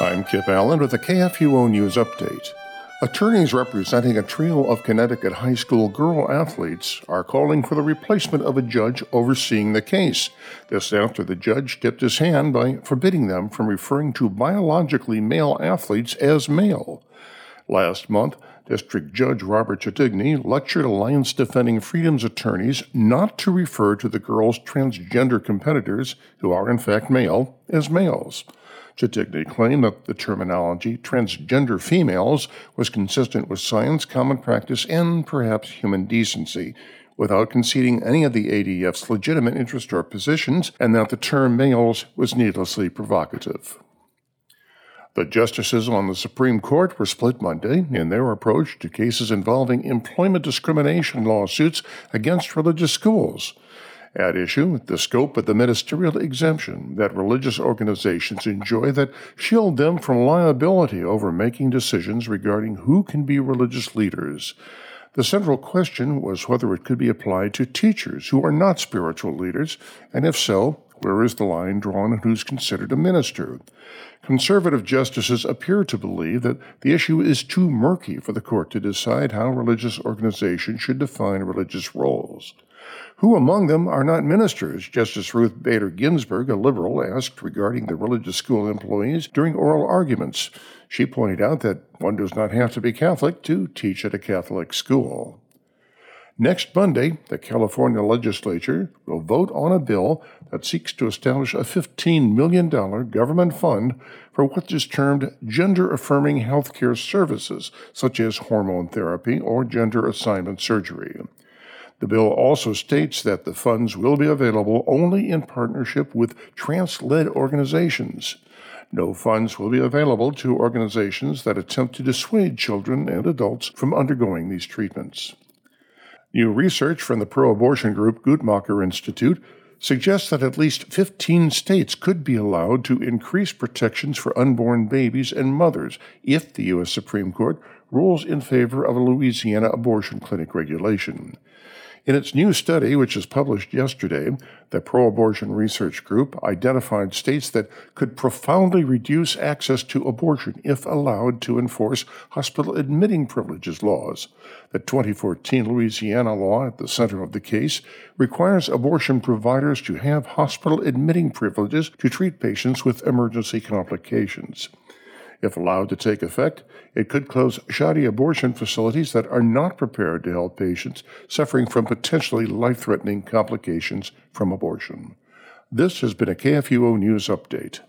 I'm Kip Allen with a KFUO News Update. Attorneys representing a trio of Connecticut high school girl athletes are calling for the replacement of a judge overseeing the case. This after the judge tipped his hand by forbidding them from referring to biologically male athletes as male. Last month, District Judge Robert Chatigny lectured Alliance Defending Freedom's attorneys not to refer to the girls' transgender competitors, who are in fact male, as males. Chatigny claimed that the terminology transgender females was consistent with science, common practice, and perhaps human decency, without conceding any of the ADF's legitimate interests or positions, and that the term males was needlessly provocative. The justices on the Supreme Court were split Monday in their approach to cases involving employment discrimination lawsuits against religious schools. At issue, the scope of the ministerial exemption that religious organizations enjoy that shield them from liability over making decisions regarding who can be religious leaders. The central question was whether it could be applied to teachers who are not spiritual leaders, and if so, where is the line drawn on who's considered a minister? Conservative justices appear to believe that the issue is too murky for the court to decide how religious organizations should define religious roles. Who among them are not ministers? Justice Ruth Bader Ginsburg, a liberal, asked regarding the religious school employees during oral arguments. She pointed out that one does not have to be Catholic to teach at a Catholic school. Next Monday, the California legislature will vote on a bill that seeks to establish a $15 million government fund for what is termed gender affirming healthcare services, such as hormone therapy or gender assignment surgery. The bill also states that the funds will be available only in partnership with trans led organizations. No funds will be available to organizations that attempt to dissuade children and adults from undergoing these treatments. New research from the pro abortion group Guttmacher Institute suggests that at least 15 states could be allowed to increase protections for unborn babies and mothers if the U.S. Supreme Court rules in favor of a Louisiana abortion clinic regulation. In its new study, which was published yesterday, the pro abortion research group identified states that could profoundly reduce access to abortion if allowed to enforce hospital admitting privileges laws. The 2014 Louisiana law at the center of the case requires abortion providers to have hospital admitting privileges to treat patients with emergency complications. If allowed to take effect, it could close shoddy abortion facilities that are not prepared to help patients suffering from potentially life threatening complications from abortion. This has been a KFUO News Update.